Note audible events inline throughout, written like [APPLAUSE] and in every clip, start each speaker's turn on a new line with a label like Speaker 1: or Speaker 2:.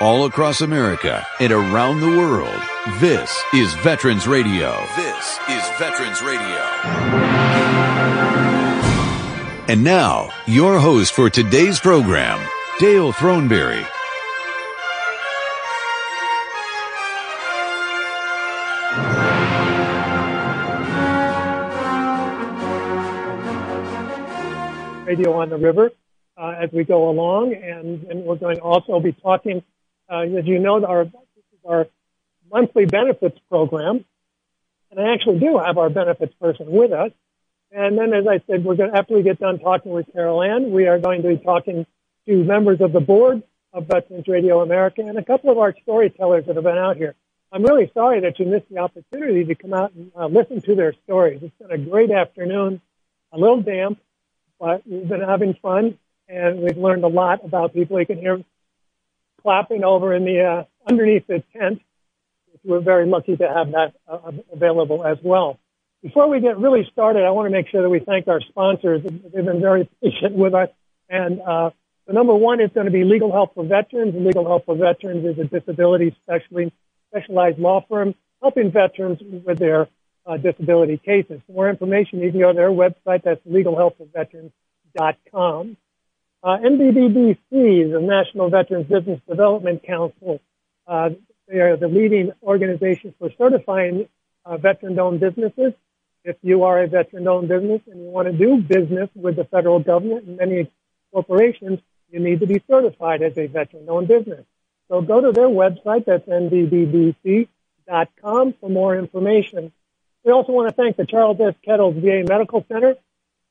Speaker 1: all across America and around the world. This is Veterans Radio. This is Veterans Radio. And now, your host for today's program, Dale Throneberry.
Speaker 2: Radio on the River uh, as we go along, and, and we're going to also be talking, uh, as you know, our our monthly benefits program, and I actually do have our benefits person with us. And then, as I said, we're going to, after we get done talking with Carol Ann, we are going to be talking to members of the board of Veterans Radio America and a couple of our storytellers that have been out here. I'm really sorry that you missed the opportunity to come out and uh, listen to their stories. It's been a great afternoon, a little damp, but we've been having fun and we've learned a lot about people. You can hear clapping over in the uh, underneath the tent. We're very lucky to have that uh, available as well. Before we get really started, I want to make sure that we thank our sponsors. They've been very [LAUGHS] patient with us. And uh, the number one is going to be Legal Help for Veterans. Legal Help for Veterans is a disability specialized law firm helping veterans with their uh, disability cases. For more information, you can go to their website. That's legalhelpforveterans.com. Uh, NVBDC, the National Veterans Business Development Council, uh, they are the leading organization for certifying uh, veteran-owned businesses. If you are a veteran-owned business and you want to do business with the federal government and many corporations, you need to be certified as a veteran-owned business. So go to their website, that's nvbdc.com for more information. We also want to thank the Charles S. Kettles VA Medical Center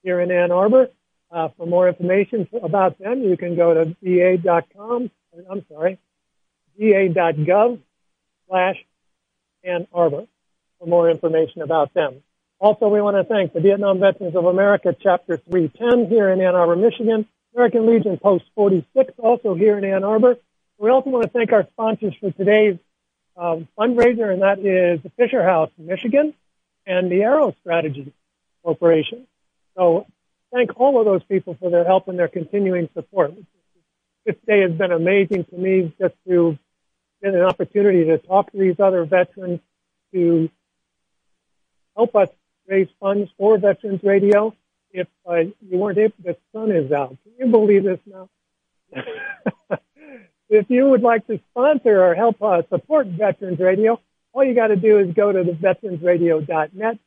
Speaker 2: here in Ann Arbor. Uh, for more information about them, you can go to va.com. I'm sorry, va.gov slash Ann Arbor for more information about them. Also, we want to thank the Vietnam Veterans of America Chapter 310 here in Ann Arbor, Michigan, American Legion Post 46 also here in Ann Arbor. We also want to thank our sponsors for today's um, fundraiser, and that is the Fisher House, Michigan, and the Arrow Strategy Corporation. So thank all of those people for their help and their continuing support. This day has been amazing to me just to get an opportunity to talk to these other veterans to help us raise funds for Veterans Radio. If uh, you weren't able, the sun is out. Can you believe this now? [LAUGHS] if you would like to sponsor or help uh, support Veterans Radio, all you got to do is go to the veteransradio.net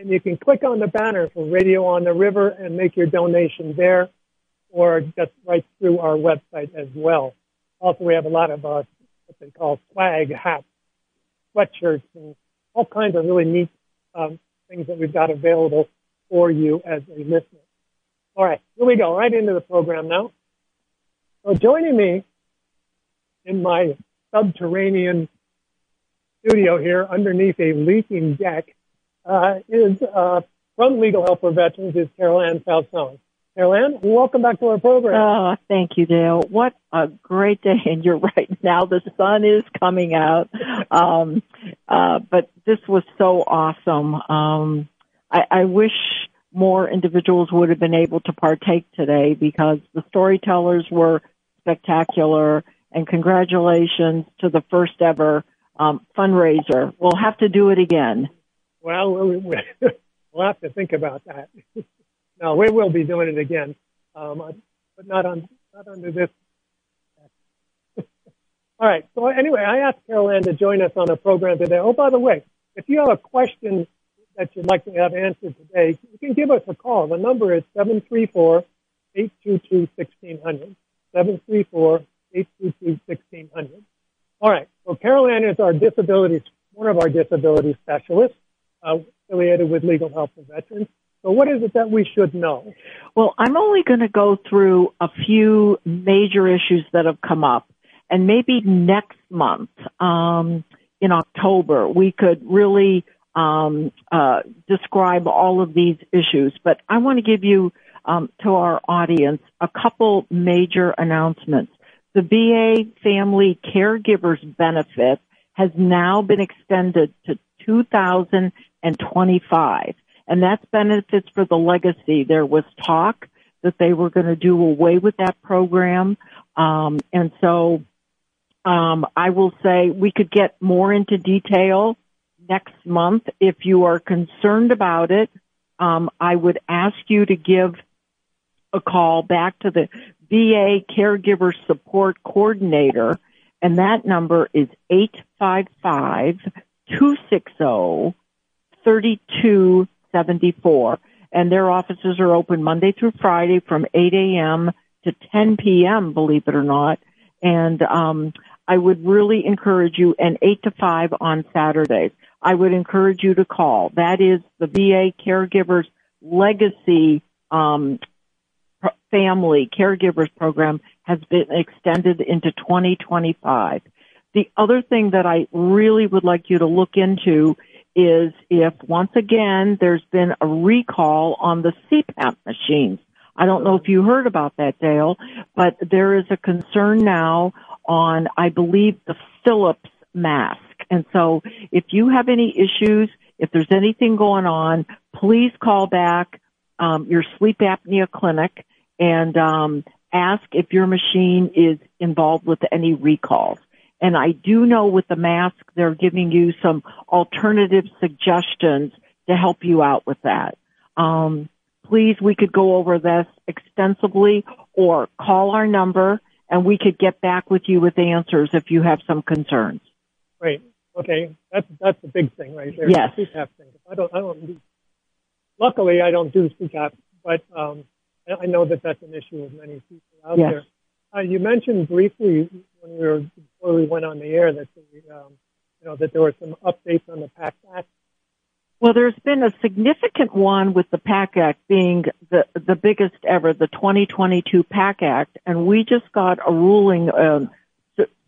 Speaker 2: and you can click on the banner for Radio on the River and make your donation there or just right through our website as well. Also, we have a lot of uh, what they call swag hats, sweatshirts, and all kinds of really neat um, things that we've got available for you as a listener. All right, here we go, right into the program now. So joining me in my subterranean studio here underneath a leaking deck is uh, from Legal Help for Veterans is Carol Ann Falzone. Carol Ann, welcome back to our program.
Speaker 3: Oh, thank you, Dale. What a great day. And you're right. [LAUGHS] Now the sun is coming out. Um, uh, but this was so awesome. Um, I, I wish more individuals would have been able to partake today because the storytellers were spectacular and congratulations to the first ever um, fundraiser. We'll have to do it again.
Speaker 2: Well, [LAUGHS] we'll have to think about that. [LAUGHS] no, we will be doing it again, um, but not on not under this. [LAUGHS] All right. So anyway, I asked Carol Ann to join us on the program today. Oh, by the way, if you have a question that you'd like to have answered today, you can give us a call. The number is 734 822 1600. 734 822 1600. All right. So Carol Ann is our disability, one of our disability specialists affiliated with Legal Help for Veterans. So what is it that we should know?
Speaker 3: Well, I'm only going to go through a few major issues that have come up. And maybe next month, um, in October, we could really um, uh, describe all of these issues. But I want to give you um, to our audience a couple major announcements. The VA Family Caregivers Benefit has now been extended to 2000 and 25. And that's benefits for the legacy. There was talk that they were going to do away with that program. Um, and so Um, I will say we could get more into detail next month. If you are concerned about it, um, I would ask you to give a call back to the VA Caregiver Support Coordinator, and that number is 855 260 3274. And their offices are open Monday through Friday from 8 a.m. to 10 p.m., believe it or not. And, um, I would really encourage you, and 8 to 5 on Saturdays. I would encourage you to call. That is the VA Caregivers Legacy um, Family Caregivers Program has been extended into 2025. The other thing that I really would like you to look into is if once again there's been a recall on the CPAP machines. I don't know if you heard about that, Dale, but there is a concern now on, I believe, the Philips mask. And so if you have any issues, if there's anything going on, please call back um, your sleep apnea clinic and um, ask if your machine is involved with any recalls. And I do know with the mask, they're giving you some alternative suggestions to help you out with that. Um, please, we could go over this extensively or call our number and we could get back with you with answers if you have some concerns.
Speaker 2: Right. Okay. That's that's the big thing right there.
Speaker 3: Yes.
Speaker 2: The CPAP thing. I don't. I don't. Do, luckily, I don't do CPAP, but um, I know that that's an issue with many people out
Speaker 3: yes.
Speaker 2: there. Uh, you mentioned briefly when we were before we went on the air that the, um, you know that there were some updates on the PACT Act.
Speaker 3: Well, there's been a significant one with the PACT Act being the the biggest ever, the 2022 PACT Act, and we just got a ruling uh,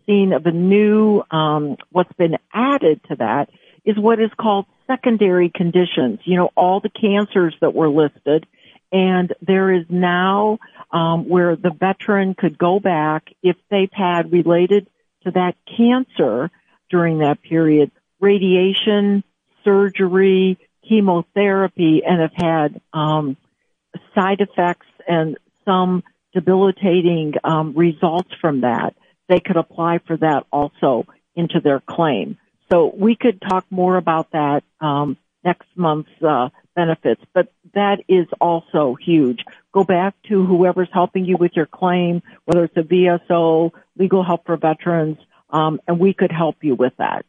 Speaker 3: seen of a new um, what's been added to that is what is called secondary conditions. You know, all the cancers that were listed, and there is now um, where the veteran could go back if they've had related to that cancer during that period, radiation surgery, chemotherapy, and have had um, side effects and some debilitating um, results from that, they could apply for that also into their claim. So we could talk more about that um, next month's uh, benefits, but that is also huge. Go back to whoever's helping you with your claim, whether it's a VSO, legal help for veterans, um, and we could help you with that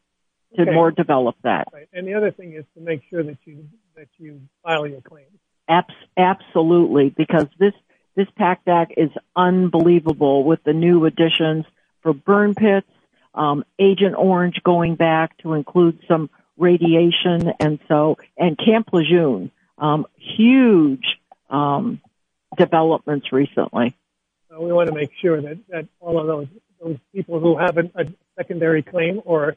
Speaker 3: to
Speaker 2: Okay.
Speaker 3: more develop that.
Speaker 2: Right. And the other thing is to make sure that you that you file your claims.
Speaker 3: Abs- absolutely, because this this PACT Act is unbelievable with the new additions for burn pits, um, Agent Orange going back to include some radiation, and so and Camp Lejeune, um, huge um, developments recently.
Speaker 2: Uh, we want to make sure that, that all of those those people who have an, a secondary claim or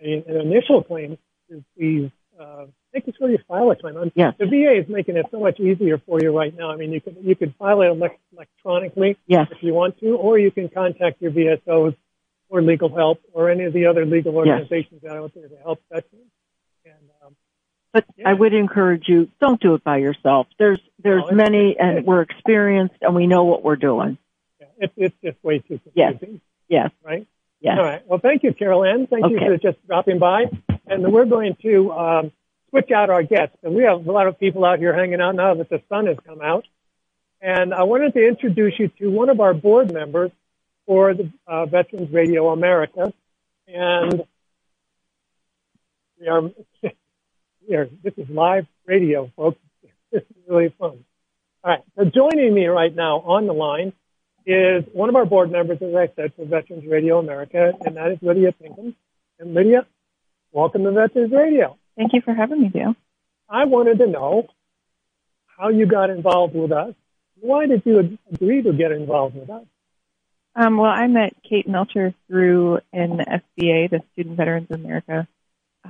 Speaker 2: a, an initial claim to please uh, make sure you file a claim. Um,
Speaker 3: Yes.
Speaker 2: The VA is making it so much easier for you right now. I mean, you can you can file it elec- electronically
Speaker 3: Yes,
Speaker 2: if you want to, or you can contact your VSOs or legal help or any of the other legal organizations are out there to help veterans. And um,
Speaker 3: but
Speaker 2: Yeah.
Speaker 3: I would encourage you don't do it by yourself. There's there's
Speaker 2: No,
Speaker 3: many, and we're experienced, and we know what we're doing.
Speaker 2: yeah, it's it's just way too confusing,
Speaker 3: Yes, yes.
Speaker 2: right?
Speaker 3: yes.
Speaker 2: All right. Well, thank you, Carol Ann. Thank you for just dropping by. And we're going to um, switch out our guests. And we have a lot of people out here hanging out now that the sun has come out. And I wanted to introduce you to one of our board members for the uh, Veterans Radio America. And we are, [LAUGHS] we are, this is live radio, folks. [LAUGHS] This is really fun. All right. So joining me right now on the line is one of our board members, as I said, for Veterans Radio America, and that is Lydia Pinkham. And Lydia, welcome to Veterans Radio.
Speaker 4: Thank you for having me, Dale.
Speaker 2: I wanted to know how you got involved with us. Why did you agree to get involved with us?
Speaker 4: Um, well, I met Kate Melcher through an SVA, the Student Veterans of America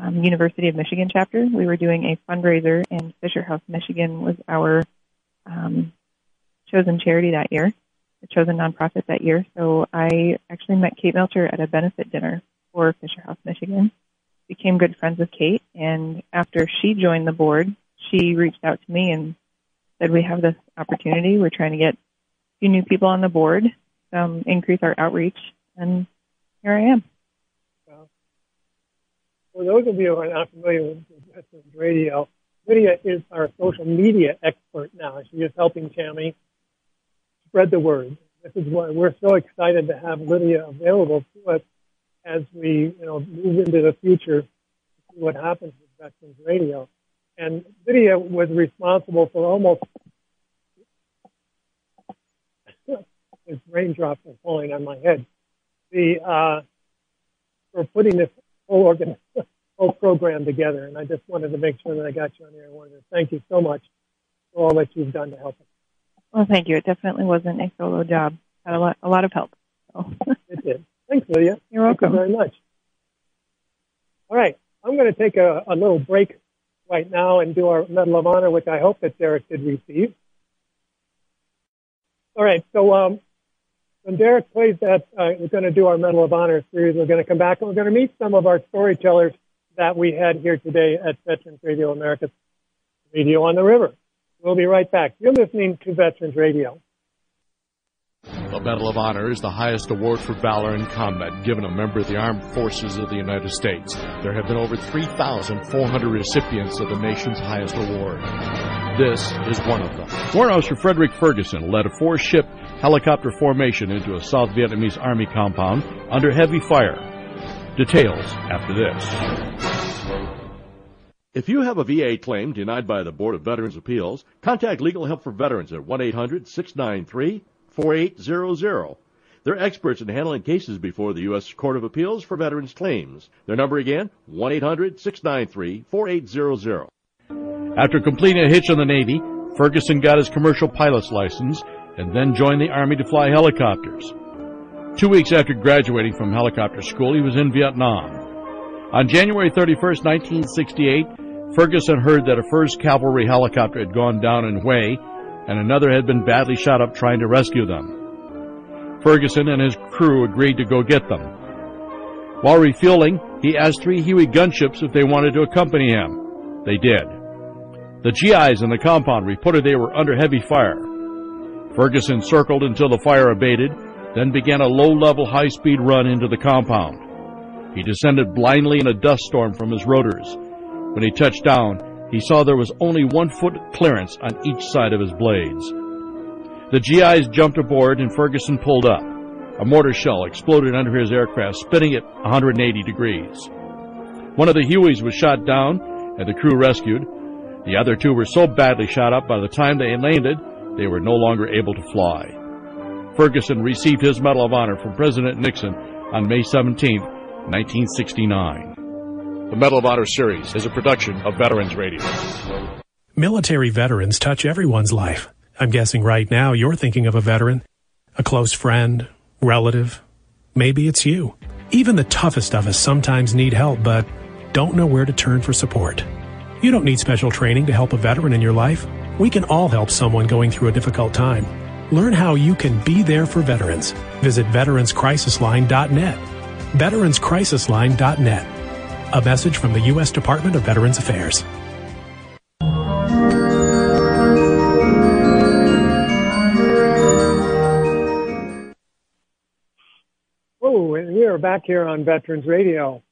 Speaker 4: um, University of Michigan chapter. We were doing a fundraiser, and Fisher House, Michigan was our um, chosen charity that year, the chosen nonprofit that year. So I actually met Kate Melcher at a benefit dinner for Fisher House, Michigan. Became good friends with Kate, and after she joined the board, she reached out to me and said, "We have this opportunity. We're trying to get a few new people on the board, um, increase our outreach, and here I am.
Speaker 2: For those of you who are not familiar with Veterans Radio, Lydia is our social media expert now. She is helping Tammy spread the word. This is why we're so excited to have Lydia available to us as we, you know, move into the future to see what happens with Veterans Radio. And Lydia was responsible for almost There's raindrops are falling on my head. The uh, for putting this whole organ, whole program together, and I just wanted to make sure that I got you on there. I wanted to thank you so much for all that you've done to help us.
Speaker 4: Well, thank you. It definitely wasn't a solo job. Had a lot, a lot of help.
Speaker 2: So. [LAUGHS] it did. Thanks, Lydia.
Speaker 4: You're welcome.
Speaker 2: Thank you very much. All right, I'm going to take a, a little break right now and do our Medal of Honor, which I hope that Derek did receive. All right, so um, when Derek plays that, uh, we're going to do our Medal of Honor series. We're going to come back and we're going to meet some of our storytellers that we had here today at Veterans Radio America Radio on the River. We'll be right back. You're listening to Veterans Radio.
Speaker 5: The Medal of Honor is the highest award for valor in combat given a member of the armed forces of the United States. There have been over 3,400 recipients of the nation's highest award. This is one of them. Warrant Officer Frederick Ferguson led a four-ship helicopter formation into a South Vietnamese army compound under heavy fire. Details after this. If you have a VA claim denied by the Board of Veterans Appeals, contact Legal Help for Veterans at 1-800-693-4800. They're experts in handling cases before the U.S. Court of Appeals for Veterans Claims. Their number again, 1-800-693-4800. After completing a hitch in the Navy, Ferguson got his commercial pilot's license and then joined the Army to fly helicopters. Two weeks after graduating from helicopter school, he was in Vietnam. On January 31, 1968, Ferguson heard that a 1st Cavalry helicopter had gone down in Hue and another had been badly shot up trying to rescue them. Ferguson and his crew agreed to go get them. While refueling, he asked three Huey gunships if they wanted to accompany him. They did. The GIs in the compound reported they were under heavy fire. Ferguson circled until the fire abated, then began a low-level high-speed run into the compound. He descended blindly in a dust storm from his rotors. When he touched down, he saw there was only one foot clearance on each side of his blades. The GIs jumped aboard and Ferguson pulled up. A mortar shell exploded under his aircraft, spinning it 180 degrees. One of the Hueys was shot down and the crew rescued. The other two were so badly shot up by the time they landed they were no longer able to fly. Ferguson received his Medal of Honor from President Nixon on May 17, 1969. The Medal of Honor series is a production of Veterans Radio.
Speaker 6: Military veterans touch everyone's life. I'm guessing right now you're thinking of a veteran, a close friend, relative. Maybe it's you. Even the toughest of us sometimes need help, but don't know where to turn for support. You don't need special training to help a veteran in your life. We can all help someone going through a difficult time. Learn how you can be there for veterans. Visit veteranscrisisline.net. Veteranscrisisline.net. A message from the U.S. Department of Veterans Affairs.
Speaker 2: Oh, and we are back here on Veterans Radio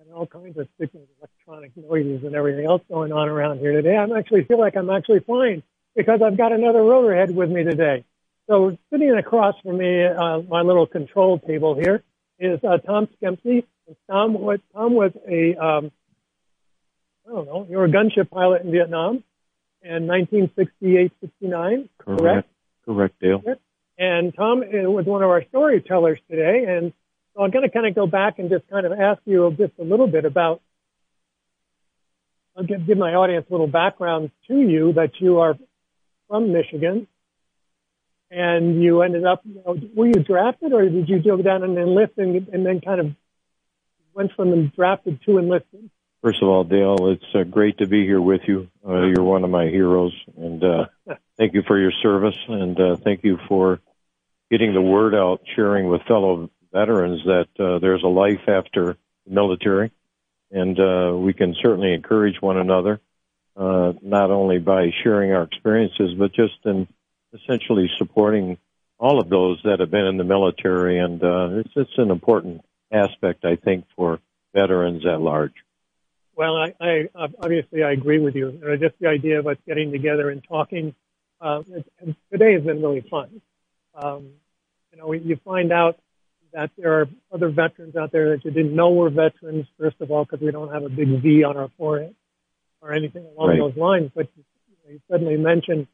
Speaker 2: and all kinds of electronic noises and everything else going on around here today. I actually feel like I'm actually fine because I've got another rotor head with me today. So sitting across from me, uh, my little control table here is uh, Tom Stempky. Tom was, Tom was a, um, I don't know, you were a gunship pilot in Vietnam in 1968, 69, correct? Correct,
Speaker 7: correct Dale.
Speaker 2: And Tom uh, was one of our storytellers today, and so I'm going to kind of go back and just kind of ask you just a little bit about I'll give, give my audience a little background to you that you are from Michigan and you ended up, you know, were you drafted or did you go down and enlist and, and then kind of went from drafted to enlisted?
Speaker 7: First of all, Dale, it's uh, great to be here with you. Uh, you're one of my heroes, and uh, [LAUGHS] thank you for your service, and uh, thank you for getting the word out, sharing with fellow veterans that uh, there's a life after the military, and uh, we can certainly encourage one another, uh, not only by sharing our experiences, but just in essentially supporting all of those that have been in the military, and uh, it's an important aspect, I think, for veterans at large.
Speaker 2: Well, I, I obviously I agree with you. Uh, just the idea of us getting together and talking. Uh, today has been really fun. Um, you know, you find out that there are other veterans out there that you didn't know were veterans. First of all, because we don't have a big V on our forehead or anything along right. those lines. But you, know, you suddenly mention,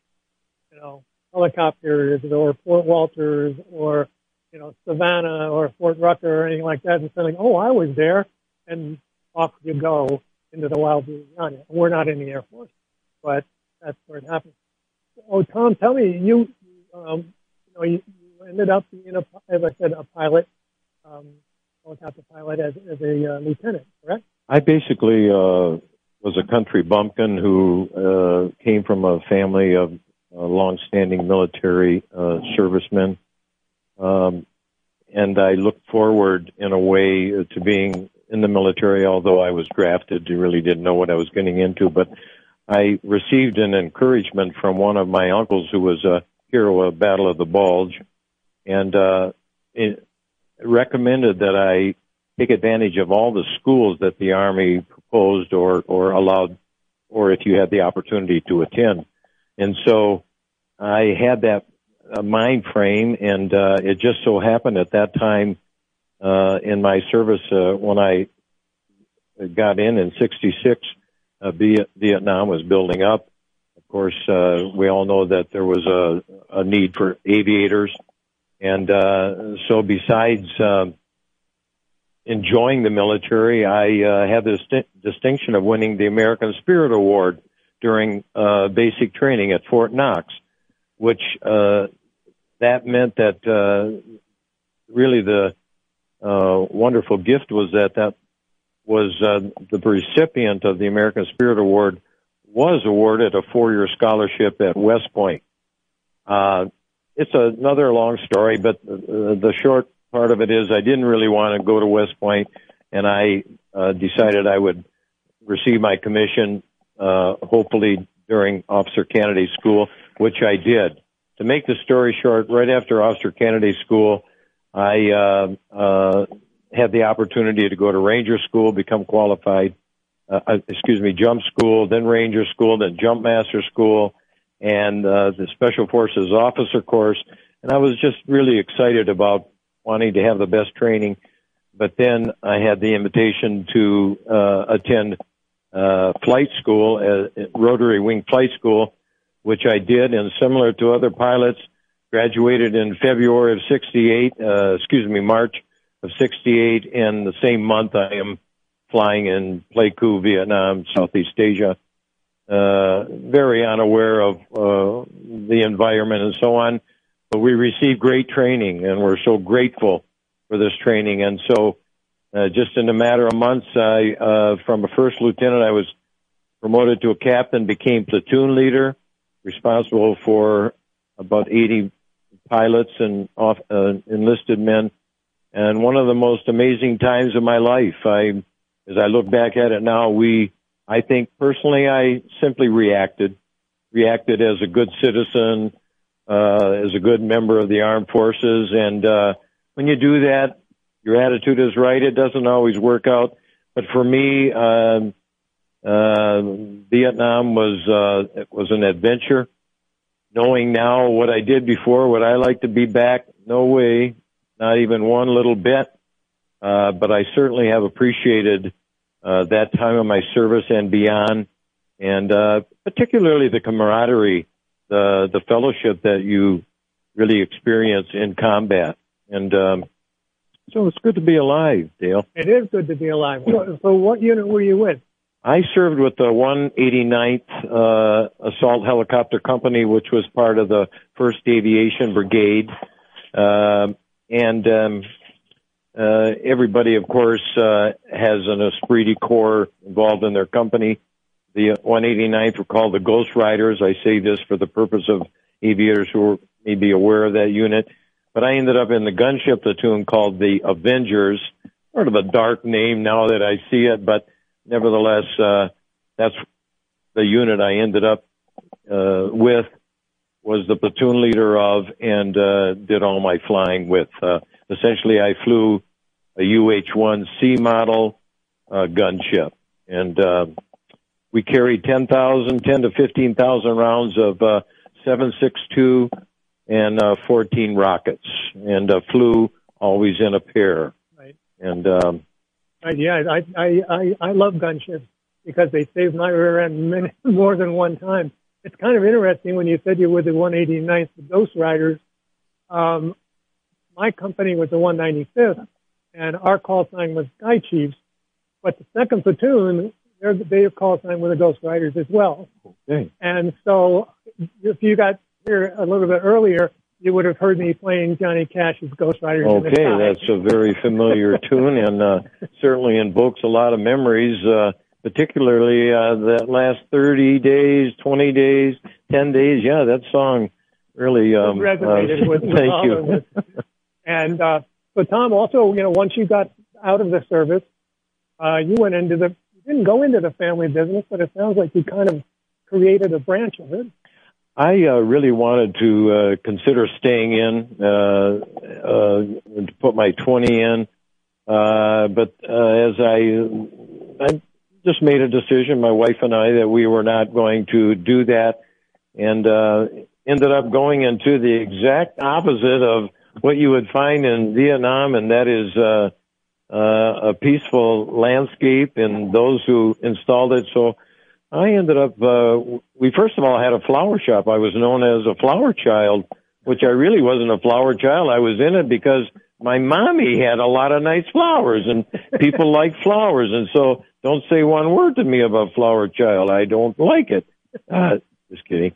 Speaker 2: you know, helicopters or Fort Walters or you know Savannah or Fort Rucker or anything like that, and saying, "Oh, I was there," and off you go into the wild Louisiana. We're not in the Air Force, but that's where it happens. Oh, Tom, tell me, you, um, you know, you ended up being, a, as I said, a pilot, um, helicopter pilot as, as a uh, lieutenant, correct?
Speaker 7: I basically uh, was a country bumpkin who uh, came from a family of uh, long-standing military uh, servicemen. Um, and I looked forward in a way to being in the military, although I was drafted, I really didn't know what I was getting into, but I received an encouragement from one of my uncles who was a hero of Battle of the Bulge and, uh, it recommended that I take advantage of all the schools that the Army proposed or, or allowed, or if you had the opportunity to attend. And so I had that uh, mind frame and, uh, it just so happened at that time, uh, in my service, uh, when I got in in 66, uh, Vietnam was building up. Of course, uh, we all know that there was a, a need for aviators. And, uh, so besides, uh, enjoying the military, I uh, had the st- distinction of winning the American Spirit Award during uh, basic training at Fort Knox, which uh, that meant that uh, really the uh, wonderful gift was that that was uh, the recipient of the American Spirit Award was awarded a four-year scholarship at West Point. Uh, it's another long story, but the, the short part of it is I didn't really want to go to West Point, and I uh, decided I would receive my commission, uh, hopefully during Officer Candidate School, which I did. To make the story short, right after Officer Candidate School, I uh, uh, had the opportunity to go to Ranger School, become qualified. Uh, uh excuse me, jump school, then Ranger School, then Jump Master School, and uh, the Special Forces Officer course. And I was just really excited about wanting to have the best training. But then I had the invitation to uh, attend uh, flight school, uh, rotary wing flight school, which I did. And similar to other pilots, graduated in February of 68, uh, excuse me, March of 68. And the same month I am flying in Pleiku, Vietnam, Southeast Asia. Uh, very unaware of uh, the environment and so on. But we received great training, and we're so grateful for this training. And so, uh, just in a matter of months, I, uh, from a first lieutenant, I was promoted to a captain, became platoon leader, responsible for about 80 pilots and off, uh, enlisted men. And one of the most amazing times of my life. I, as I look back at it now, we, I think personally, I simply reacted, reacted as a good citizen, uh, as a good member of the armed forces. And, uh, when you do that, your attitude is right. It doesn't always work out. But for me, um, uh, Vietnam was, uh, it was an adventure. Knowing now what I did before, would I like to be back? No way. Not even one little bit. Uh, but I certainly have appreciated, uh, that time of my service and beyond. And, uh, particularly the camaraderie the the fellowship that you really experience in combat. And um, so it's good to be alive, Dale.
Speaker 2: It is good to be alive. So, so what unit were you with?
Speaker 7: I served with the 189th uh, Assault Helicopter Company, which was part of the 1st Aviation Brigade. Uh, and um, uh, everybody, of course, uh, has an esprit de corps involved in their company. The 189th were called the Ghost Riders. I say this for the purpose of aviators who may be aware of that unit. But I ended up in the gunship platoon called the Avengers. Sort of a dark name now that I see it, but nevertheless, uh, that's the unit I ended up uh, with. was the platoon leader of and uh, did all my flying with. Uh, essentially, I flew a UH-1C model uh, gunship, and uh, we carried 10,000, 10 to 15,000 rounds of uh, 762 and uh, 14 rockets, and uh, flew always in a pair.
Speaker 2: Right.
Speaker 7: And um,
Speaker 2: Right, yeah, I, I, I, I love gunships because they saved my rear end many, [LAUGHS] more than one time. It's kind of interesting when you said you were the 189th, the Ghost Riders. Um, my company was the 195th, and our call sign was Sky Chiefs. But the second platoon, their their call sign was the Ghost Riders as well.
Speaker 7: okay.
Speaker 2: And so, if you got here a little bit earlier, you would have heard me playing Johnny Cash's Ghost Riders. in the
Speaker 7: Okay, that's a very familiar [LAUGHS] tune and uh, certainly invokes a lot of memories, uh, particularly uh, that last 30 days, 20 days, 10 days. Yeah, that song really um,
Speaker 2: resonated
Speaker 7: uh, [LAUGHS]
Speaker 2: with,
Speaker 7: Thank you. [LAUGHS]
Speaker 2: And uh, but Tom, also, you know, once you got out of the service, uh, you went into the you didn't go into the family business, but it sounds like you kind of created a branch of it.
Speaker 7: I uh, really wanted to uh, consider staying in, uh, uh, to put my 20 in, uh, but uh, as I, I just made a decision, my wife and I, that we were not going to do that, and uh, ended up going into the exact opposite of what you would find in Vietnam, and that is uh, uh, a peaceful landscape and those who installed it. So I ended up, uh, we first of all had a flower shop. I was known as a flower child, which I really wasn't a flower child. I was in it because my mommy had a lot of nice flowers and people [LAUGHS] like flowers. And so don't say one word to me about flower child. I don't like it. Uh, just kidding.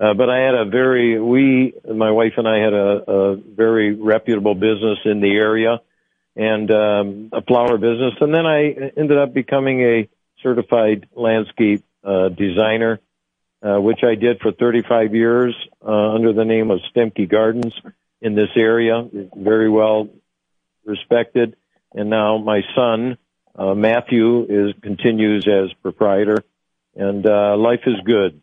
Speaker 7: Uh, but I had a very, we, my wife and I had a, a very reputable business in the area and um, a flower business. And then I ended up becoming a certified landscape uh, designer, uh, which I did for 35 years uh, under the name of Stempky Gardens in this area, very well respected. And now my son uh, Matthew is continues as proprietor, and uh, life is good.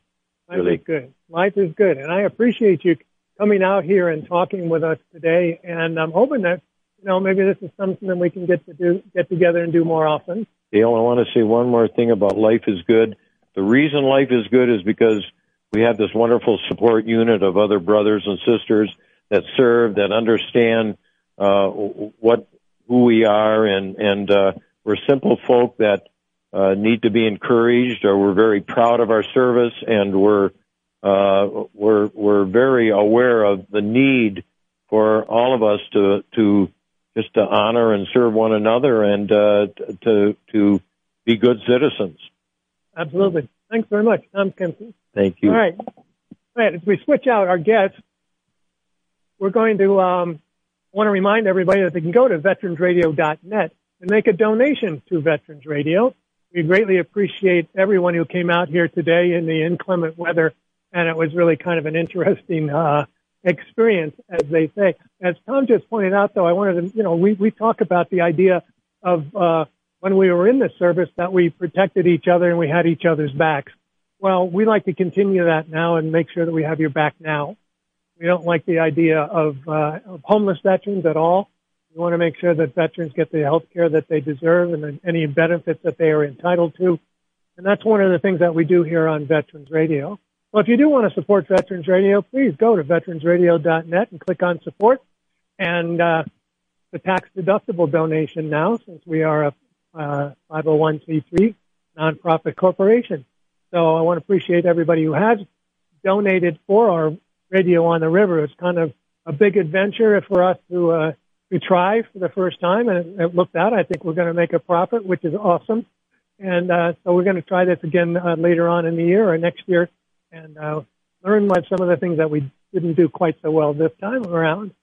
Speaker 2: Life
Speaker 7: Really.
Speaker 2: is good. Life is good, and I appreciate you coming out here and talking with us today. And I'm hoping that you know maybe this is something that we can get to do get together and do more often.
Speaker 7: Dale, I want to say one more thing about life is good. The reason life is good is because we have this wonderful support unit of other brothers and sisters that serve, that understand uh, what who we are, and and uh, we're simple folk that uh, need to be encouraged, or we're very proud of our service, and we're we're we're very aware of the need for all of us to to just to honor and serve one another and uh, to to be good citizens.
Speaker 2: Absolutely. Thanks very much, Tom Stempky.
Speaker 7: Thank you.
Speaker 2: All right. All right. As we switch out our guests, we're going to um, want to remind everybody that they can go to veteransradio.net and make a donation to Veterans Radio. We greatly appreciate everyone who came out here today in the inclement weather, and it was really kind of an interesting uh, experience, as they say. As Tom just pointed out, though, I wanted to, you know, we, we talk about the idea of uh, when we were in the service that we protected each other and we had each other's backs. Well, we like to continue that now and make sure that we have your back now. We don't like the idea of, uh, of homeless veterans at all. We want to make sure that veterans get the health care that they deserve and the, any benefits that they are entitled to. And that's one of the things that we do here on Veterans Radio. Well, if you do want to support Veterans Radio, please go to veteransradio.net and click on support. And uh, the tax deductible donation now, since we are a uh, 501c3 nonprofit corporation. So I want to appreciate everybody who has donated for our radio on the river. It's kind of a big adventure for us to uh, to try for the first time, and it, looked out. I think we're going to make a profit, which is awesome. And uh, so we're going to try this again uh, later on in the year or next year, and uh, learn what some of the things that we didn't do quite so well this time around.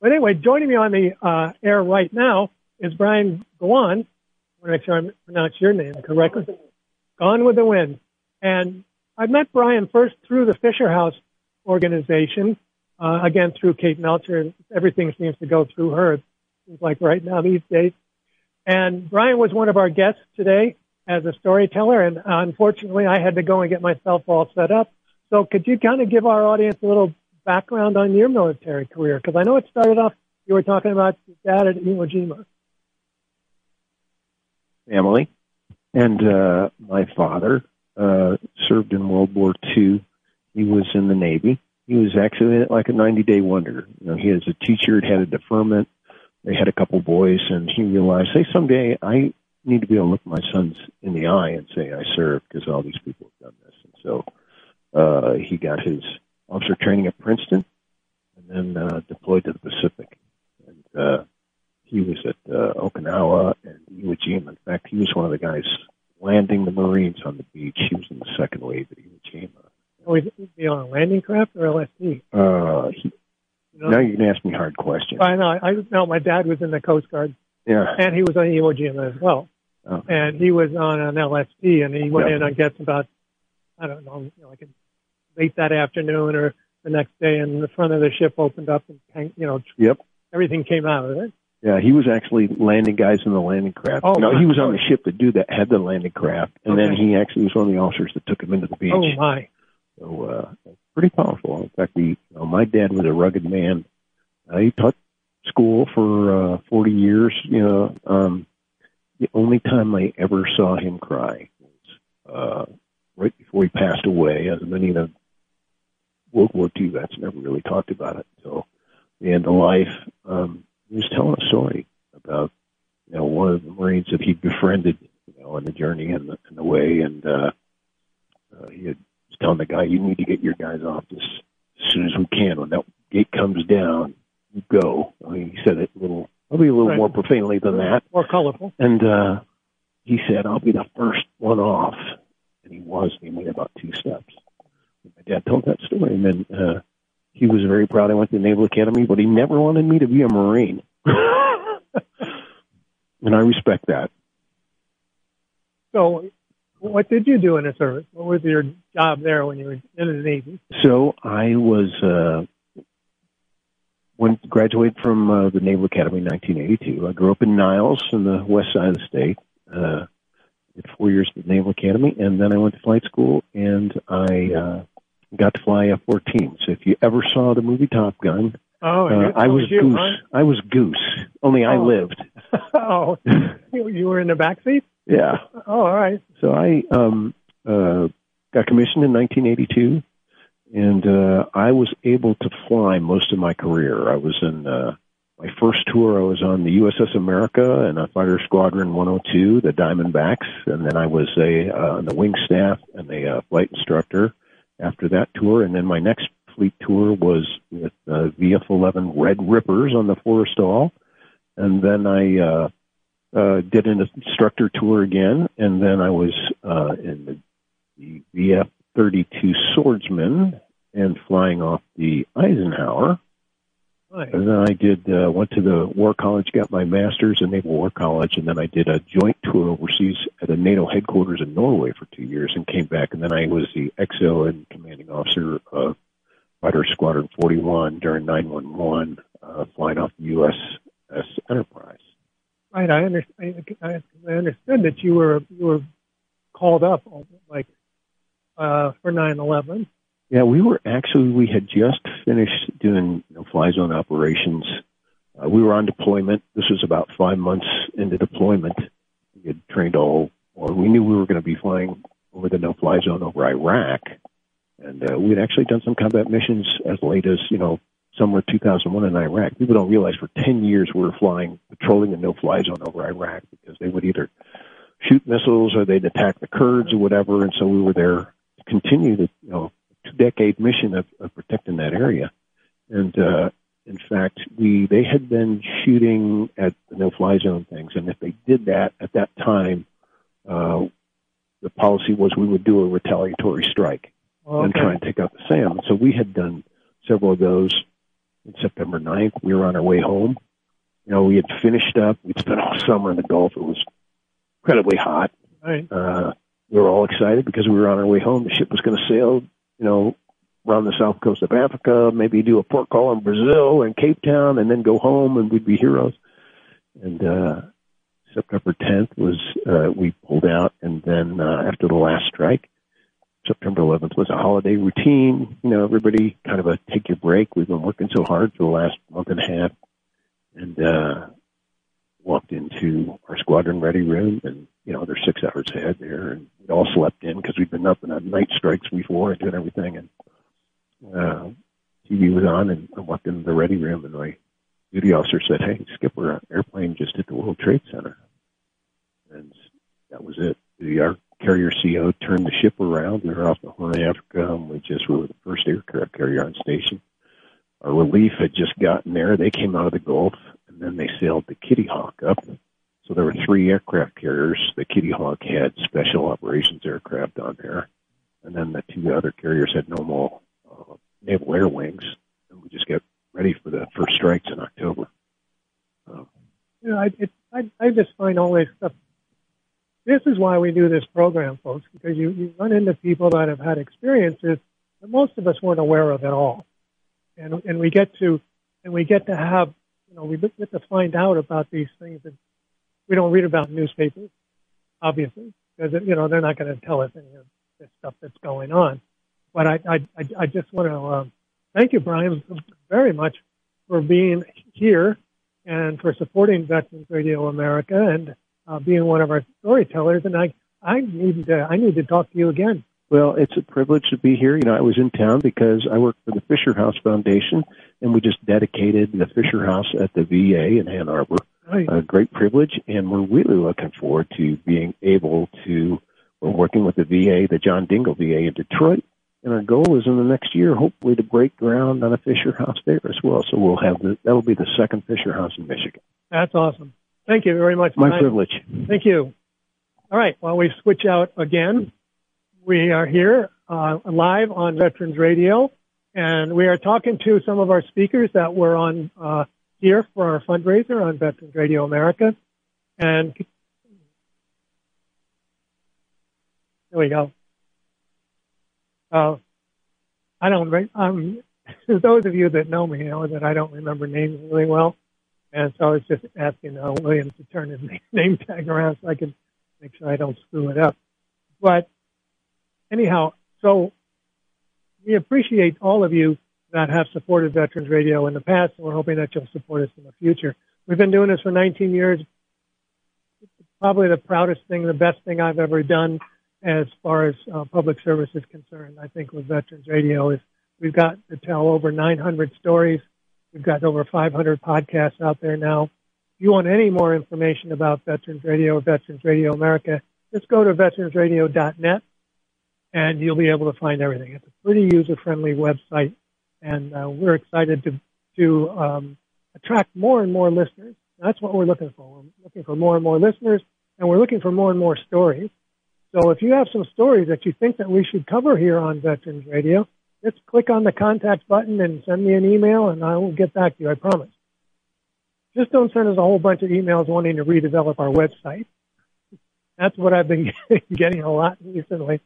Speaker 2: But anyway, joining me on the uh, air right now is Brian Gawne. I want to make sure I pronounce your name correctly. Gone with the Wind. And I met Brian first through the Fisher House organization, uh, again through Kate Melcher. Everything seems to go through her. Seems like right now these days. And Brian was one of our guests today as a storyteller. And uh, unfortunately, I had to go and get myself all set up. So could you kind of give our audience a little background on your military career? Because I know it started off, you were talking about your dad at Iwo Jima.
Speaker 8: Family. And uh, my father uh, served in World War II. He was in the Navy. He was actually like a 90 day wonder. You know, he was a teacher, had a deferment. They had a couple boys, and he realized, hey, someday I need to be able to look my sons in the eye and say I served because all these people have done this. And so uh, he got his officer training at Princeton and then uh, deployed to the Pacific. And uh, he was at uh, Okinawa and Iwo Jima. In fact, he was one of the guys landing the Marines on the beach. He was in the second wave at Iwo Jima.
Speaker 2: Was he on a landing craft or LSD?
Speaker 8: Uh, he,
Speaker 2: You know?
Speaker 8: now you can ask me hard questions.
Speaker 2: I know. I know my dad was in the Coast Guard,
Speaker 8: Yeah.
Speaker 2: and he was on Iwo Jima as well.
Speaker 8: Oh.
Speaker 2: And he was on an LSD, and he went
Speaker 8: Yeah.
Speaker 2: in, I guess, about I don't know, you know, like late that afternoon or the next day, and the front of the ship opened up, and you know,
Speaker 8: Yep.
Speaker 2: everything came out of it.
Speaker 8: Yeah, he was actually landing guys in the landing craft.
Speaker 2: Oh,
Speaker 8: no, he was on the ship that do that had the landing craft, and then he actually was one of the officers that took him into the beach.
Speaker 2: Oh my!
Speaker 8: So uh, pretty powerful. In fact, he, you know, my dad was a rugged man. Uh, he taught school for uh, 40 years. You know, um, the only time I ever saw him cry was uh, right before he passed away. As many of World War II vets never really talked about it until the end of life. Um, he was telling a story about you know one of the Marines that he befriended, you know, on the journey and the, and the way, and uh, uh, he had was telling the guy, "You need to get your guys off this as soon as we can. When that gate comes down, you go." I mean, he said it a little, probably a little
Speaker 2: Right.
Speaker 8: more profanely than that.
Speaker 2: More colorful.
Speaker 8: And uh, he said, "I'll be the first one off," and he was. He made about two steps. My dad told that story, and then uh, he was very proud. I went to the Naval Academy, but he never wanted me to be a Marine, [LAUGHS] and I respect that.
Speaker 2: So, what did you do in the service? What was your job there when you were in the Navy?
Speaker 8: So I was uh, when graduated from uh, the Naval Academy in 1982. I grew up in Niles, in the west side of the state. Uh, did four years at the Naval Academy, and then I went to flight school, and I uh, got to fly F-14. So if you ever saw the movie Top Gun,
Speaker 2: Oh,
Speaker 8: uh, I was
Speaker 2: you,
Speaker 8: Goose.
Speaker 2: huh?
Speaker 8: I was Goose. Only I
Speaker 2: Oh.
Speaker 8: lived. [LAUGHS]
Speaker 2: oh, you, you were in the back seat.
Speaker 8: Yeah.
Speaker 2: Oh, all right.
Speaker 8: So I um, uh, got commissioned in 1982, and uh, I was able to fly most of my career. I was in uh, my first tour. I was on the USS America and a Fighter Squadron 102, the Diamondbacks, and then I was a uh, on the wing staff and a uh, flight instructor after that tour. And then my next fleet tour was with uh, VF-11 Red Rippers on the Forrestal, and then I. Uh, uh, did an instructor tour again, and then I was uh, in the, the VF 32 Swordsman and flying off the Eisenhower.
Speaker 2: Nice.
Speaker 8: And then I did uh, went to the War College, got my master's in Naval War College, and then I did a joint tour overseas at a NATO headquarters in Norway for two years, and came back. And then I was the XO and commanding officer of Fighter Squadron 41 during 911, uh, flying off the USS Enterprise.
Speaker 2: Right. I understand. I, I understood that you were you were called up like uh, for nine eleven.
Speaker 8: Yeah, we were actually we had just finished doing you know, fly zone operations. Uh, we were on deployment. This was about five months into deployment. We had trained all, or we knew we were going to be flying over the no-fly zone over Iraq, and uh, we had actually done some combat missions as late as you know summer 2001 in Iraq. People don't realize for 10 years we were flying, patrolling the no-fly zone over Iraq because they would either shoot missiles or they'd attack the Kurds or whatever, and so we were there to continue to you know two-decade mission of, of protecting that area. And uh, in fact, we they had been shooting at the no-fly zone things, and if they did that at that time, uh, the policy was we would do a retaliatory strike
Speaker 2: Oh,
Speaker 8: and try and take out the SAM. So we had done several of those in September 9th. We were on our way home. You know, we had finished up. We'd spent all summer in the Gulf. It was incredibly hot.
Speaker 2: Right.
Speaker 8: Uh, we were all excited because we were on our way home. The ship was going to sail, you know, around the south coast of Africa, maybe do a port call in Brazil and Cape Town, and then go home, and we'd be heroes. And uh, September 10th was uh, we pulled out, and then uh, after the last strike, September 11th was a holiday routine. You know, everybody kind of a take your break. We've been working so hard for the last month and a half, and uh, walked into our squadron ready room, and you know they're six hours ahead there, and we all slept in because we'd been up in the night strikes before and doing everything, and uh, TV was on, and I walked into the ready room, and my duty officer said, "Hey, Skipper, an airplane just hit the World Trade Center," and that was it. The our carrier CO turned the ship around. We were off the Horn of Africa, and we just were the first aircraft carrier on station. Our relief had just gotten there. They came out of the Gulf, and then they sailed the Kitty Hawk up. So there were three aircraft carriers. The Kitty Hawk had special operations aircraft on there, and then the two other carriers had normal uh, naval air wings. And we just got ready for the first strikes in October.
Speaker 2: Um, you know, I, it, I, I just find all this stuff. This is why we do this program, folks, because you, you run into people that have had experiences that most of us weren't aware of at all, and and we get to and we get to have know we get to find out about these things that we don't read about in newspapers, obviously, because you know they're not going to tell us any of this stuff that's going on. But I I I just want to um, thank you, Brian, very much for being here and for supporting Veterans Radio America and uh, being one of our storytellers. And I, I need to, I need to talk to you again.
Speaker 8: Well, it's a privilege to be here. You know, I was in town because I work for the Fisher House Foundation, and we just dedicated the Fisher House at the VA in Ann Arbor. Right. A great privilege, and we're really looking forward to being able to. We're working with the VA, the John Dingell VA in Detroit, and our goal is in the next year, hopefully, to break ground on a Fisher House there as well. So we'll have the, that'll be the second Fisher House in Michigan.
Speaker 2: That's awesome. Thank you very much.
Speaker 8: My privilege.
Speaker 2: Thank you. All right. While we switch out again, we are here uh, live on Veterans Radio, and we are talking to some of our speakers that were on uh, here for our fundraiser on Veterans Radio America. And there we go. Uh, I don't. Um, [LAUGHS] those of you that know me know that I don't remember names really well, and so I was just asking uh, William to turn his [LAUGHS] name tag around so I can make sure I don't screw it up. But anyhow, so we appreciate all of you that have supported Veterans Radio in the past, and we're hoping that you'll support us in the future. We've been doing this for 19 years. It's probably the proudest thing, the best thing I've ever done as far as uh, public service is concerned. I think with Veterans Radio is we've got to tell over 900 stories. We've got over 500 podcasts out there now. If you want any more information about Veterans Radio or Veterans Radio America, just go to veteransradio.net and you'll be able to find everything. It's a pretty user-friendly website, and uh, we're excited to to um, attract more and more listeners. That's what we're looking for. We're looking for more and more listeners, and we're looking for more and more stories. So if you have some stories that you think that we should cover here on Veterans Radio, just click on the contact button and send me an email and I will get back to you, I promise. Just don't send us a whole bunch of emails wanting to redevelop our website. That's what I've been [LAUGHS] getting a lot recently.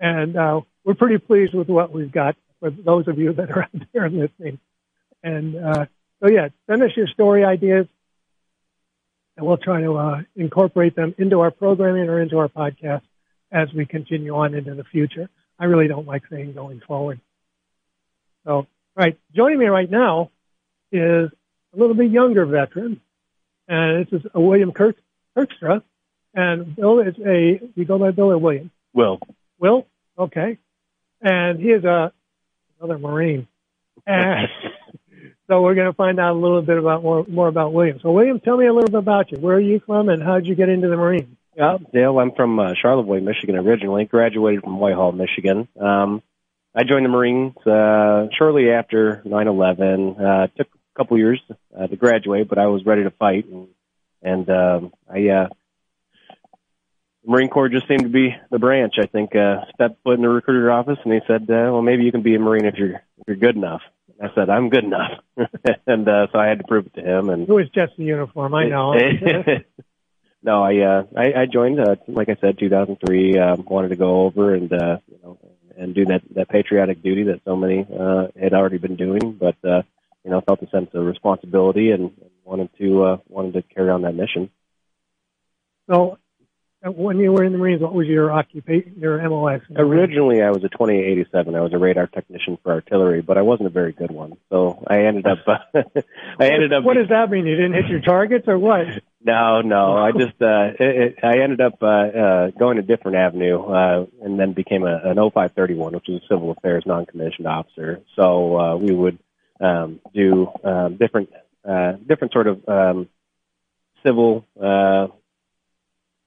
Speaker 2: And uh, we're pretty pleased with what we've got for those of you that are [LAUGHS] out there listening. And uh, so, yeah, send us your story ideas and we'll try to uh, incorporate them into our programming or into our podcast as we continue on into the future. I really don't like saying going forward. So, right, joining me right now is a little bit younger veteran, and this is a William Kirk, Kirkstra, and Bill is a, you go by Bill or William?
Speaker 9: Will.
Speaker 2: Will? Okay. And he is a, another Marine. And [LAUGHS] so we're going to find out a little bit about more, more about William. So William, tell me a little bit about you. Where are you from and how did you get into the Marines?
Speaker 9: Yeah, Dale, I'm from uh, Charlevoix, Michigan originally, graduated from Whitehall, Michigan. Um, I joined the Marines uh, shortly after 9/11. Uh, took a couple years uh, to graduate, but I was ready to fight, and, and um, I uh, Marine Corps just seemed to be the branch. I think uh, stepped foot in the recruiter office, and he said, uh, "Well, maybe you can be a Marine if you're if you're good enough." I said, "I'm good enough," [LAUGHS] and uh, so I had to prove it to him. And
Speaker 2: it was just the uniform, I know. [LAUGHS]
Speaker 9: no, I uh, I, I joined, uh, like I said, 2003. Um, wanted to go over and uh, you know and do that that patriotic duty that so many uh, had already been doing, but uh, you know felt a sense of responsibility and, and wanted to uh, wanted to carry on that mission.
Speaker 2: So, when you were in the Marines, what was your occupation, your MOS?
Speaker 9: Originally, I was a 2887. I was a radar technician for artillery, but I wasn't a very good one. So I ended up. Uh, [LAUGHS] I ended up.
Speaker 2: What does that mean? You didn't hit your targets, or what?
Speaker 9: No, no. I just. Uh, it, it, I ended up uh, uh, going a different avenue, uh, and then became a, an 0531, which is a civil affairs non-commissioned officer. So uh, we would um, do um, different, uh, different sort of um, civil. Uh,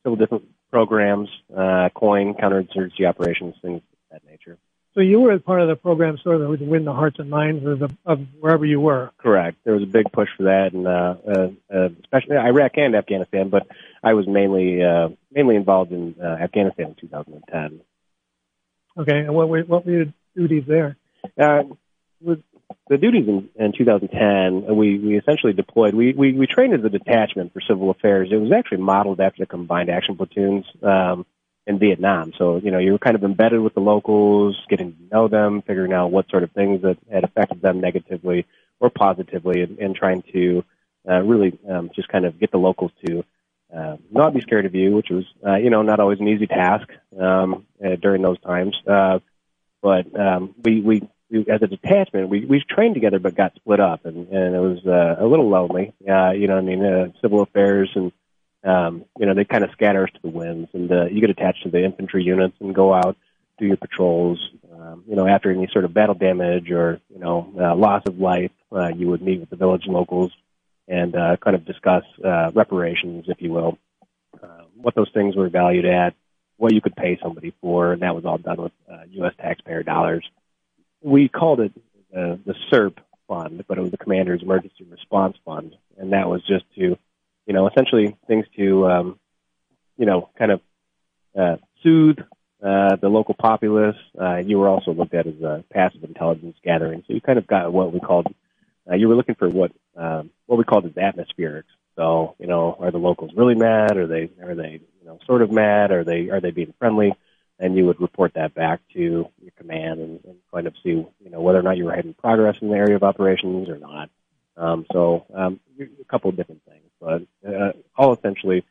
Speaker 9: several different programs, uh, COIN, counterinsurgency operations, things of that nature.
Speaker 2: So you were part of the program sort of to win the hearts and minds of, the, of wherever you were.
Speaker 9: Correct. There was a big push for that, and uh, uh, uh, especially Iraq and Afghanistan. But I was mainly uh, mainly involved in uh, Afghanistan in 2010.
Speaker 2: Okay, and what were what were your duties there?
Speaker 9: Uh, with the duties in, in 2010, we, we essentially deployed. We, we, we trained as a detachment for civil affairs. It was actually modeled after the combined action platoons um, in Vietnam. So, you know, you were kind of embedded with the locals, getting to know them, figuring out what sort of things that had affected them negatively or positively, and, and trying to uh, really um, just kind of get the locals to uh, not be scared of you, which was, uh, you know, not always an easy task um, uh, during those times. Uh, but um, we, we we, as a detachment, we we trained together but got split up, and and it was uh, a little lonely. Uh, you know, I mean, uh, civil affairs and um, you know they kind of scatter us to the winds, and uh, you get attached to the infantry units and go out do your patrols. Um, you know, after any sort of battle damage or you know uh, loss of life, uh, you would meet with the village locals and uh, kind of discuss uh, reparations, if you will, uh, what those things were valued at, what you could pay somebody for, and that was all done with uh, U.S. taxpayer dollars we called it uh, the CERP fund, but it was the Commander's Emergency Response Fund, and that was just to, you know, essentially things to, um, you know, kind of uh, soothe uh, the local populace. Uh, you were also looked at as a passive intelligence gathering, so you kind of got what we called. Uh, you were looking for what um, what we called as atmospherics. So, you know, are the locals really mad? Are they are they you know sort of mad? Are they are they being friendly? and you would report that back to command and, and kind of see, you know, whether or not you were having progress in the area of operations or not. Um, so um, a couple of different things, but uh, all essentially,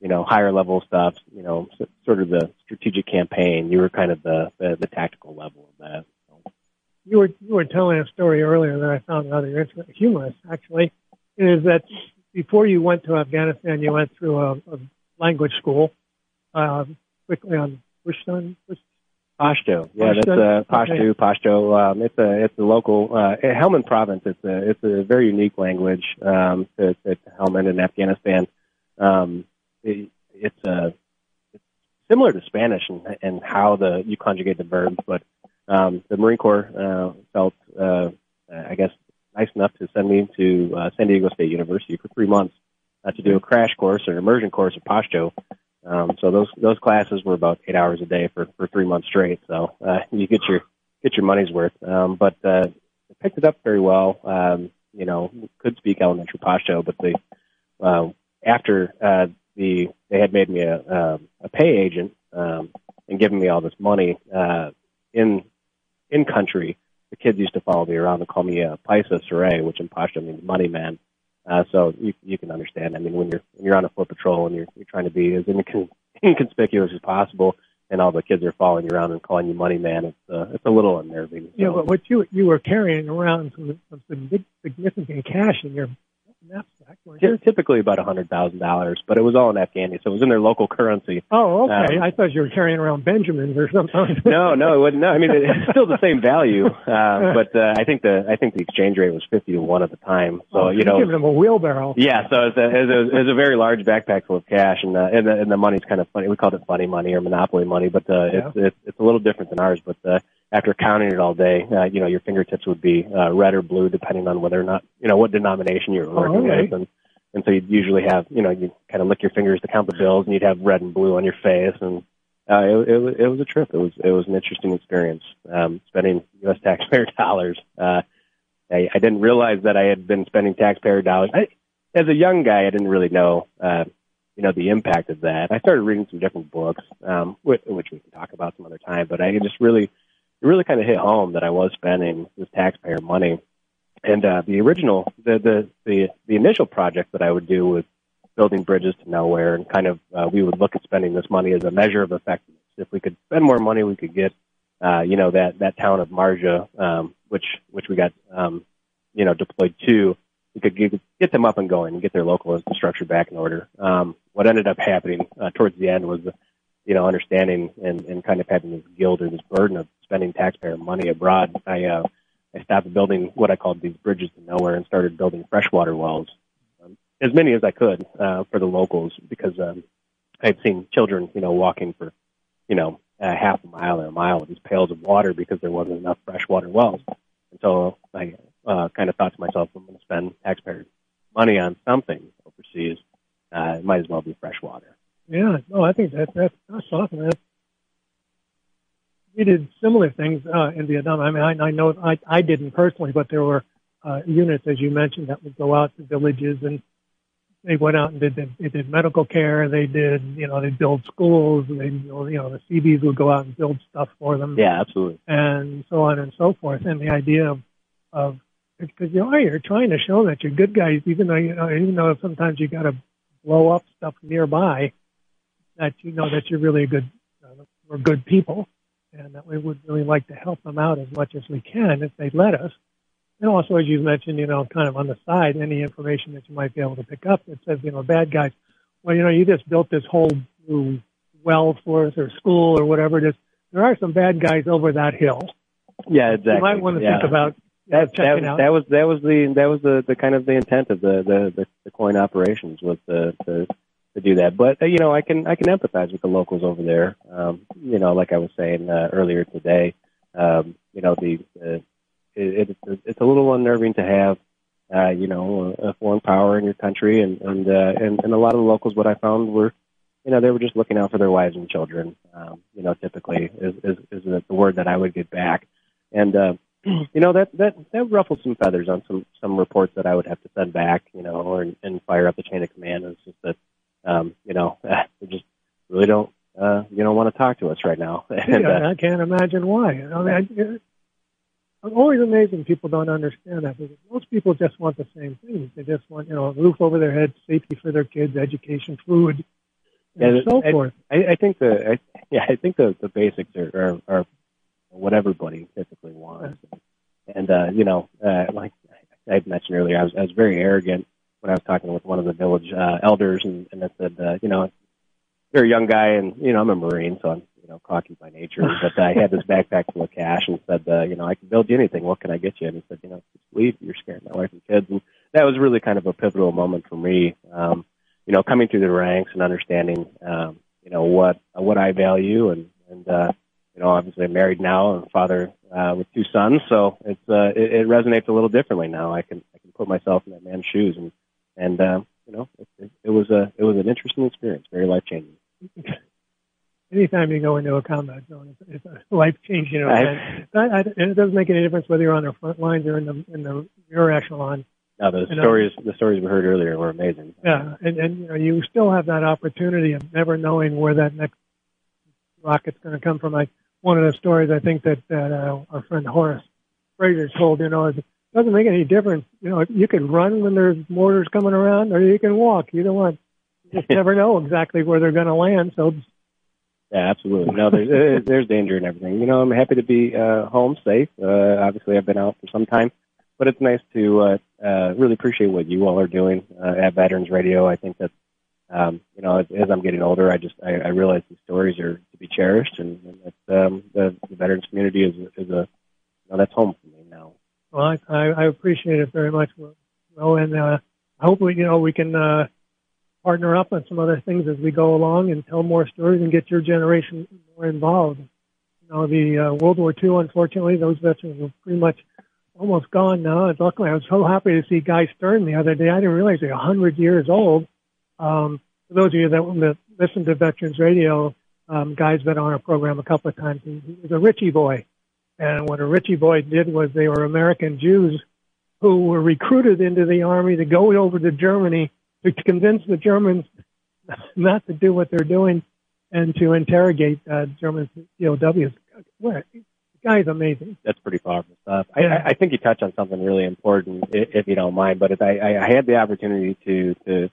Speaker 9: you know, higher level stuff. You know, sort of the strategic campaign. You were kind of the the, the tactical level of that. So.
Speaker 2: You were you were telling a story earlier that I found rather humorous. Actually, is that before you went to Afghanistan, you went through a, a language school. Uh, quickly on Pushtun?
Speaker 9: Pashto, yeah, Pashto? that's uh, Pashto. Okay. Pashto. Um, it's a it's a local uh, Helmand province. It's a it's a very unique language um, to, to Helmand in Afghanistan. Um, it, it's a uh, it's similar to Spanish and and how the you conjugate the verbs, but um, the Marine Corps uh, felt uh, I guess nice enough to send me to uh, San Diego State University for three months uh, to do a crash course or an immersion course of Pashto. Um, so those those classes were about eight hours a day for for three months straight. So uh, you get your get your money's worth. Um, but uh, picked it up very well. Um, you know, could speak elementary Pashto, but the uh, after uh, the they had made me a uh, a pay agent um, and given me all this money uh, in in country. The kids used to follow me around and call me a Paisa Saray, which in Pashto means money man. Uh, so you you can understand. I mean, when you're when you're on a foot patrol and you're you're trying to be as incon- [LAUGHS] inconspicuous as possible, and all the kids are following you around and calling you money man, it's uh, it's a little unnerving. So.
Speaker 2: Yeah, but what you you were carrying around some some big significant cash in your knapsack.
Speaker 9: Typically about a hundred thousand dollars, but it was all in Afghani, so it was in their local currency.
Speaker 2: Oh, okay. Um, I thought you were carrying around Benjamins or something. [LAUGHS]
Speaker 9: no, no, it wasn't. No, I mean it's still the same value, [LAUGHS] uh, but uh, I think the I think the exchange rate was fifty to one at the time. So
Speaker 2: oh,
Speaker 9: you know,
Speaker 2: giving them a wheelbarrow.
Speaker 9: Yeah, so it's a it's a, it's a very large backpack full of cash, and uh, and the, and the money's kind of funny. We called it funny money or monopoly money, but uh, yeah. it's, it's it's a little different than ours. But uh, after counting it all day, uh, you know, your fingertips would be uh, red or blue depending on whether or not, you know, what denomination you were working
Speaker 2: oh,
Speaker 9: with. And, and so you'd usually have, you know, you kind of lick your fingers to count the bills and you'd have red and blue on your face. And, uh, it, it, it was a trip. It was, it was an interesting experience, um, spending U.S. taxpayer [LAUGHS] dollars. Uh, I, I didn't realize that I had been spending taxpayer dollars. I, as a young guy, I didn't really know, uh, you know, the impact of that. I started reading some different books, um, which, which we can talk about some other time, but I just really, it really kind of hit home that I was spending this taxpayer money. And uh, the original, the, the the the initial project that I would do with building bridges to nowhere, and kind of uh, we would look at spending this money as a measure of effectiveness. If we could spend more money, we could get, uh, you know, that that town of Marja, um, which which we got, um, you know, deployed to. We could get, get them up and going and get their local infrastructure back in order. Um, what ended up happening uh, towards the end was, you know, understanding and, and kind of having this guilt or this burden of spending taxpayer money abroad. I uh, I stopped building what I called these bridges to nowhere and started building freshwater wells, um, as many as I could uh, for the locals because um, I'd seen children, you know, walking for, you know, a half a mile or a mile with these pails of water because there wasn't enough freshwater wells. And so I uh, kind of thought to myself, I'm going to spend taxpayer money on something overseas. Uh, it might as well be freshwater.
Speaker 2: Yeah, no, I think that, that that's awesome. That, we did similar things uh, in Vietnam. I mean, I, I know I, I didn't personally, but there were uh, units, as you mentioned, that would go out to villages and they went out and did they did medical care. They did you know they build schools. They you know the Seabees would go out and build stuff for them.
Speaker 9: Yeah, absolutely.
Speaker 2: And so on and so forth. And the idea of of because you know you're trying to show that you're good guys, even though you know even though sometimes you got to blow up stuff nearby, that you know that you're really a good uh, we're good people and that we would really like to help them out as much as we can if they let us. And also, as you mentioned, you know, kind of on the side, any information that you might be able to pick up that says, you know, bad guys, well, you know, you just built this whole new well for us or school or whatever it is. There are some bad guys over that hill.
Speaker 9: Yeah, exactly.
Speaker 2: You might want to
Speaker 9: yeah.
Speaker 2: think about
Speaker 9: that,
Speaker 2: that,
Speaker 9: that, that was that was the that was the, the kind of the intent of the the, the, the coin operations was to, to to do that. But uh, you know, I can I can empathize with the locals over there. Um, you know, like I was saying uh, earlier today, um, you know, the, the it, it, it's a little unnerving to have, uh, you know, a, foreign power in your country, and and, uh, and and a lot of the locals, what I found were, you know, they were just looking out for their wives and children. Um, you know, typically is is, is the word that I would get back, and. Uh, [CLEARS THROAT] you know that that that ruffled some feathers on some some reports that I would have to send back, you know, or and fire up the chain of command. It's just that um, you know, [LAUGHS] they just really don't, uh, you don't want to talk to us right now. [LAUGHS] and,
Speaker 2: yeah,
Speaker 9: uh,
Speaker 2: I can't imagine why. I mean, I, I'm always amazed when people don't understand that because most people just want the same things. They just want, you know, a roof over their head, safety for their kids, education, food, and
Speaker 9: yeah,
Speaker 2: so
Speaker 9: I,
Speaker 2: forth.
Speaker 9: I, I think the, I, yeah, I think the the basics are are, are what everybody typically wants. And uh, you know, uh, like I mentioned earlier, I was I was very arrogant when I was talking with one of the village uh, elders, and, and I said, uh, you know, you're a young guy, and you know, I'm a Marine, so I'm you know cocky by nature. [LAUGHS] But I had this backpack full of cash, and said, uh, you know, I can build you anything. What can I get you? And he said, you know, leave. You're scaring my wife and kids. And that was really kind of a pivotal moment for me. Um, you know, coming through the ranks and understanding, um, you know, what what I value, and and uh, you know, obviously I'm married now and father uh, with two sons, so it's uh, it, it resonates a little differently now. I can I can put myself in that man's shoes and and uh, you know, it, it, it was a it was an interesting experience, very life changing. [LAUGHS]
Speaker 2: Anytime you go into a combat zone, it's, it's a life changing event. I, I, and it doesn't make any difference whether you're on the front lines or in the in the rear echelon.
Speaker 9: No, the
Speaker 2: You know.
Speaker 9: stories the stories we heard earlier were amazing.
Speaker 2: Yeah, and and you know you still have that opportunity of never knowing where that next rocket's going to come from. Like one of the stories I think that that uh, our friend Horace Fraser told, you know, is doesn't make any difference. You know, you can run when there's mortars coming around, or you can walk. Either one. You just [LAUGHS] never know exactly where they're going to land. So
Speaker 9: Yeah, absolutely. No, there's uh, there's danger and everything. You know, I'm happy to be uh, home safe. Uh, obviously, I've been out for some time, but it's nice to uh, uh, really appreciate what you all are doing uh, at Veterans Radio. I think that um, you know, as, as I'm getting older, I just I, I realize these stories are to be cherished, and, and that um, the, the veterans community is is a you know that's home for me now.
Speaker 2: Well, I, I I appreciate it very much. Well, and uh, hopefully, you know, we can uh, partner up on some other things as we go along and tell more stories and get your generation more involved. You know, the uh, World War II, unfortunately, those veterans are pretty much almost gone now. And luckily, I was so happy to see Guy Stern the other day. I didn't realize they're 100 years old. Um, for those of you that, listen to Veterans Radio, um, Guy's been on our program a couple of times. He, he was a Ritchie boy. And what a Ritchie boy did was they were American Jews who were recruited into the army to go over to Germany to convince the Germans not to do what they're doing and to interrogate uh, German POWs. What? The guy's amazing.
Speaker 9: That's pretty powerful stuff. I, I, think you touched on something really important, if you don't mind. But if I, I I had the opportunity to to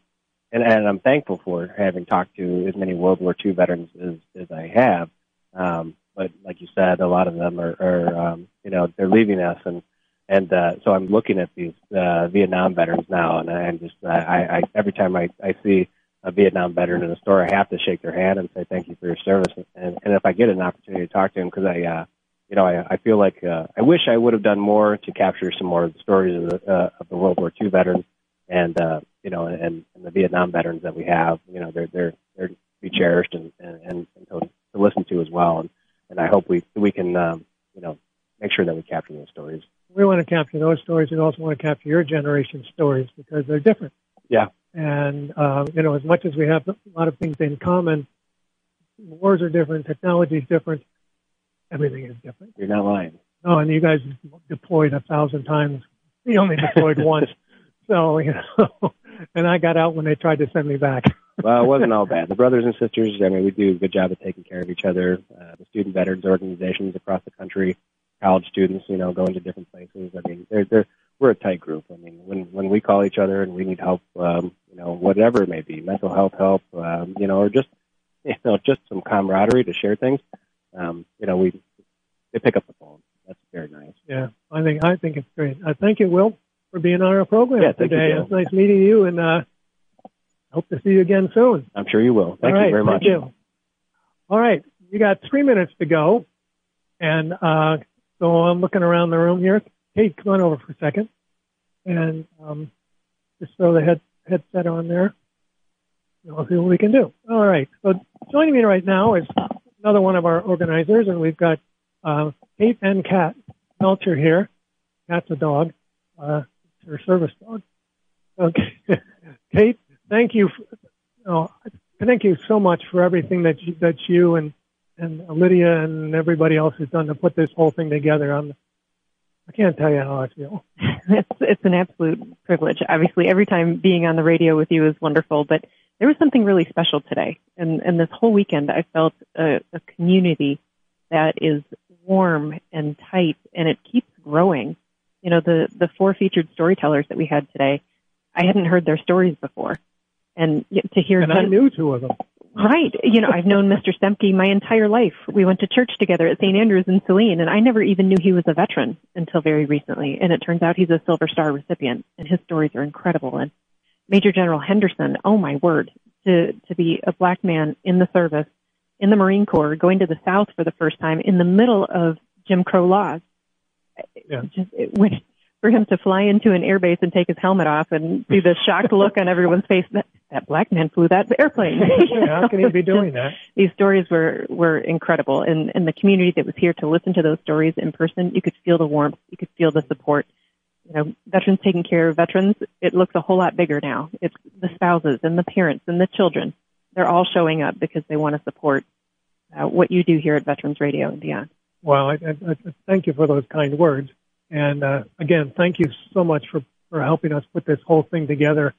Speaker 9: and, and I'm thankful for having talked to as many World War II veterans as, as I have. Um, but like you said, a lot of them are, are um, you know, they're leaving us, and and uh, so I'm looking at these uh, Vietnam veterans now, and I'm just I, I every time I, I see a Vietnam veteran in a store, I have to shake their hand and say thank you for your service. And, and if I get an opportunity to talk to them, because I, uh, you know, I, I feel like uh, I wish I would have done more to capture some more of the stories of the, uh, of the World War II veterans and uh, you know, and, and the Vietnam veterans that we have. You know, they're they're they're to be cherished and and, and to listen to as well. And and I hope we we can um, you know make sure that we capture those stories.
Speaker 2: We want to capture those stories. and also want to capture your generation's stories because they're different.
Speaker 9: Yeah.
Speaker 2: And uh, you know, as much as we have a lot of things in common, wars are different, technology is different, everything is different.
Speaker 9: You're not lying.
Speaker 2: No, and you guys deployed a thousand times. We only deployed [LAUGHS] once. So, you know, and I got out when they tried to send me back. [LAUGHS]
Speaker 9: well, it wasn't all bad. The brothers and sisters, I mean, we do a good job of taking care of each other. Uh, the student veterans organizations across the country, college students, you know, going to different places. I mean, they're, they're, we're a tight group. I mean, when, when we call each other and we need help, um, you know, whatever it may be, mental health help, um, you know, or just, [LAUGHS] you know, just some camaraderie to share things, um, you know, we, they pick up the phone. That's very nice.
Speaker 2: Yeah, I think, I think it's great. Uh, thank you, Will for being on our program
Speaker 9: yeah,
Speaker 2: today. It's nice meeting you, and uh, hope to see you again soon.
Speaker 9: I'm sure you will. Thank
Speaker 2: All
Speaker 9: you
Speaker 2: right,
Speaker 9: very much.
Speaker 2: Thank you. All right, you got three minutes to go, and uh, so I'm looking around the room here. Kate, come on over for a second, and um, just throw the head headset on there. We'll see what we can do. All right. So joining me right now is another one of our organizers, and we've got uh, Kate and Kat Melcher here. Cat's a dog. Uh, her service dog. Okay, [LAUGHS] Kate, thank you. For, oh, thank you so much for everything that you, that you and and Lydia and everybody else has done to put this whole thing together. I'm, I can't tell you how I feel. [LAUGHS]
Speaker 10: it's it's an absolute privilege. Obviously, every time being on the radio with you is wonderful, but there was something really special today, and and this whole weekend I felt a, a community that is warm and tight, and it keeps growing you know, the, the four featured storytellers that we had today, I hadn't heard their stories before. And to hear
Speaker 2: and I knew two of them.
Speaker 10: Right. You know, I've known Mr. Stempky my entire life. We went to church together at St. Andrews in Saline, and I never even knew he was a veteran until very recently. And it turns out he's a Silver Star recipient, and his stories are incredible. And Major General Henderson, oh my word, to, to be a black man in the service, in the Marine Corps, going to the South for the first time in the middle of Jim Crow laws
Speaker 2: yeah.
Speaker 10: just it, when, for him to fly into an airbase and take his helmet off and see the shocked look on everyone's face that that black man flew that airplane.
Speaker 2: How [LAUGHS] can he be doing that?
Speaker 10: These stories were were incredible, and and the community that was here to listen to those stories in person, you could feel the warmth, you could feel the support. You know, veterans taking care of veterans, it looks a whole lot bigger now. It's the spouses and the parents and the children. They're all showing up because they want to support uh, what you do here at Veterans Radio and beyond.
Speaker 2: Well, I, I, I thank you for those kind words. And uh, again, thank you so much for, for helping us put this whole thing together.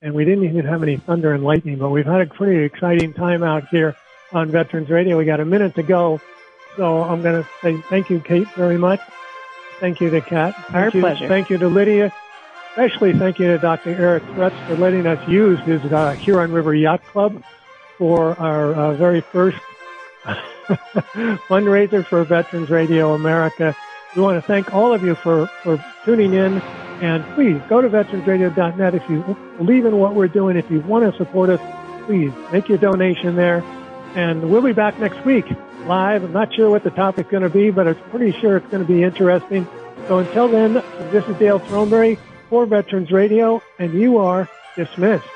Speaker 2: And we didn't even have any thunder and lightning, but we've had a pretty exciting time out here on Veterans Radio. We got a minute to go. So I'm going to say thank you, Kate, very much. Thank you to Kat.
Speaker 10: Our
Speaker 2: you,
Speaker 10: pleasure.
Speaker 2: Thank you to Lydia. Especially thank you to Dr. Eric Thretz for letting us use his uh, Huron River Yacht Club for our uh, very first [LAUGHS] fundraiser for Veterans Radio America. We want to thank all of you for, for tuning in. And please go to veteransradio.net if you believe in what we're doing. If you want to support us, please make your donation there. And we'll be back next week live. I'm not sure what the topic's going to be, but I'm pretty sure it's going to be interesting. So until then, this is Dale Throneberry for Veterans Radio, and you are dismissed.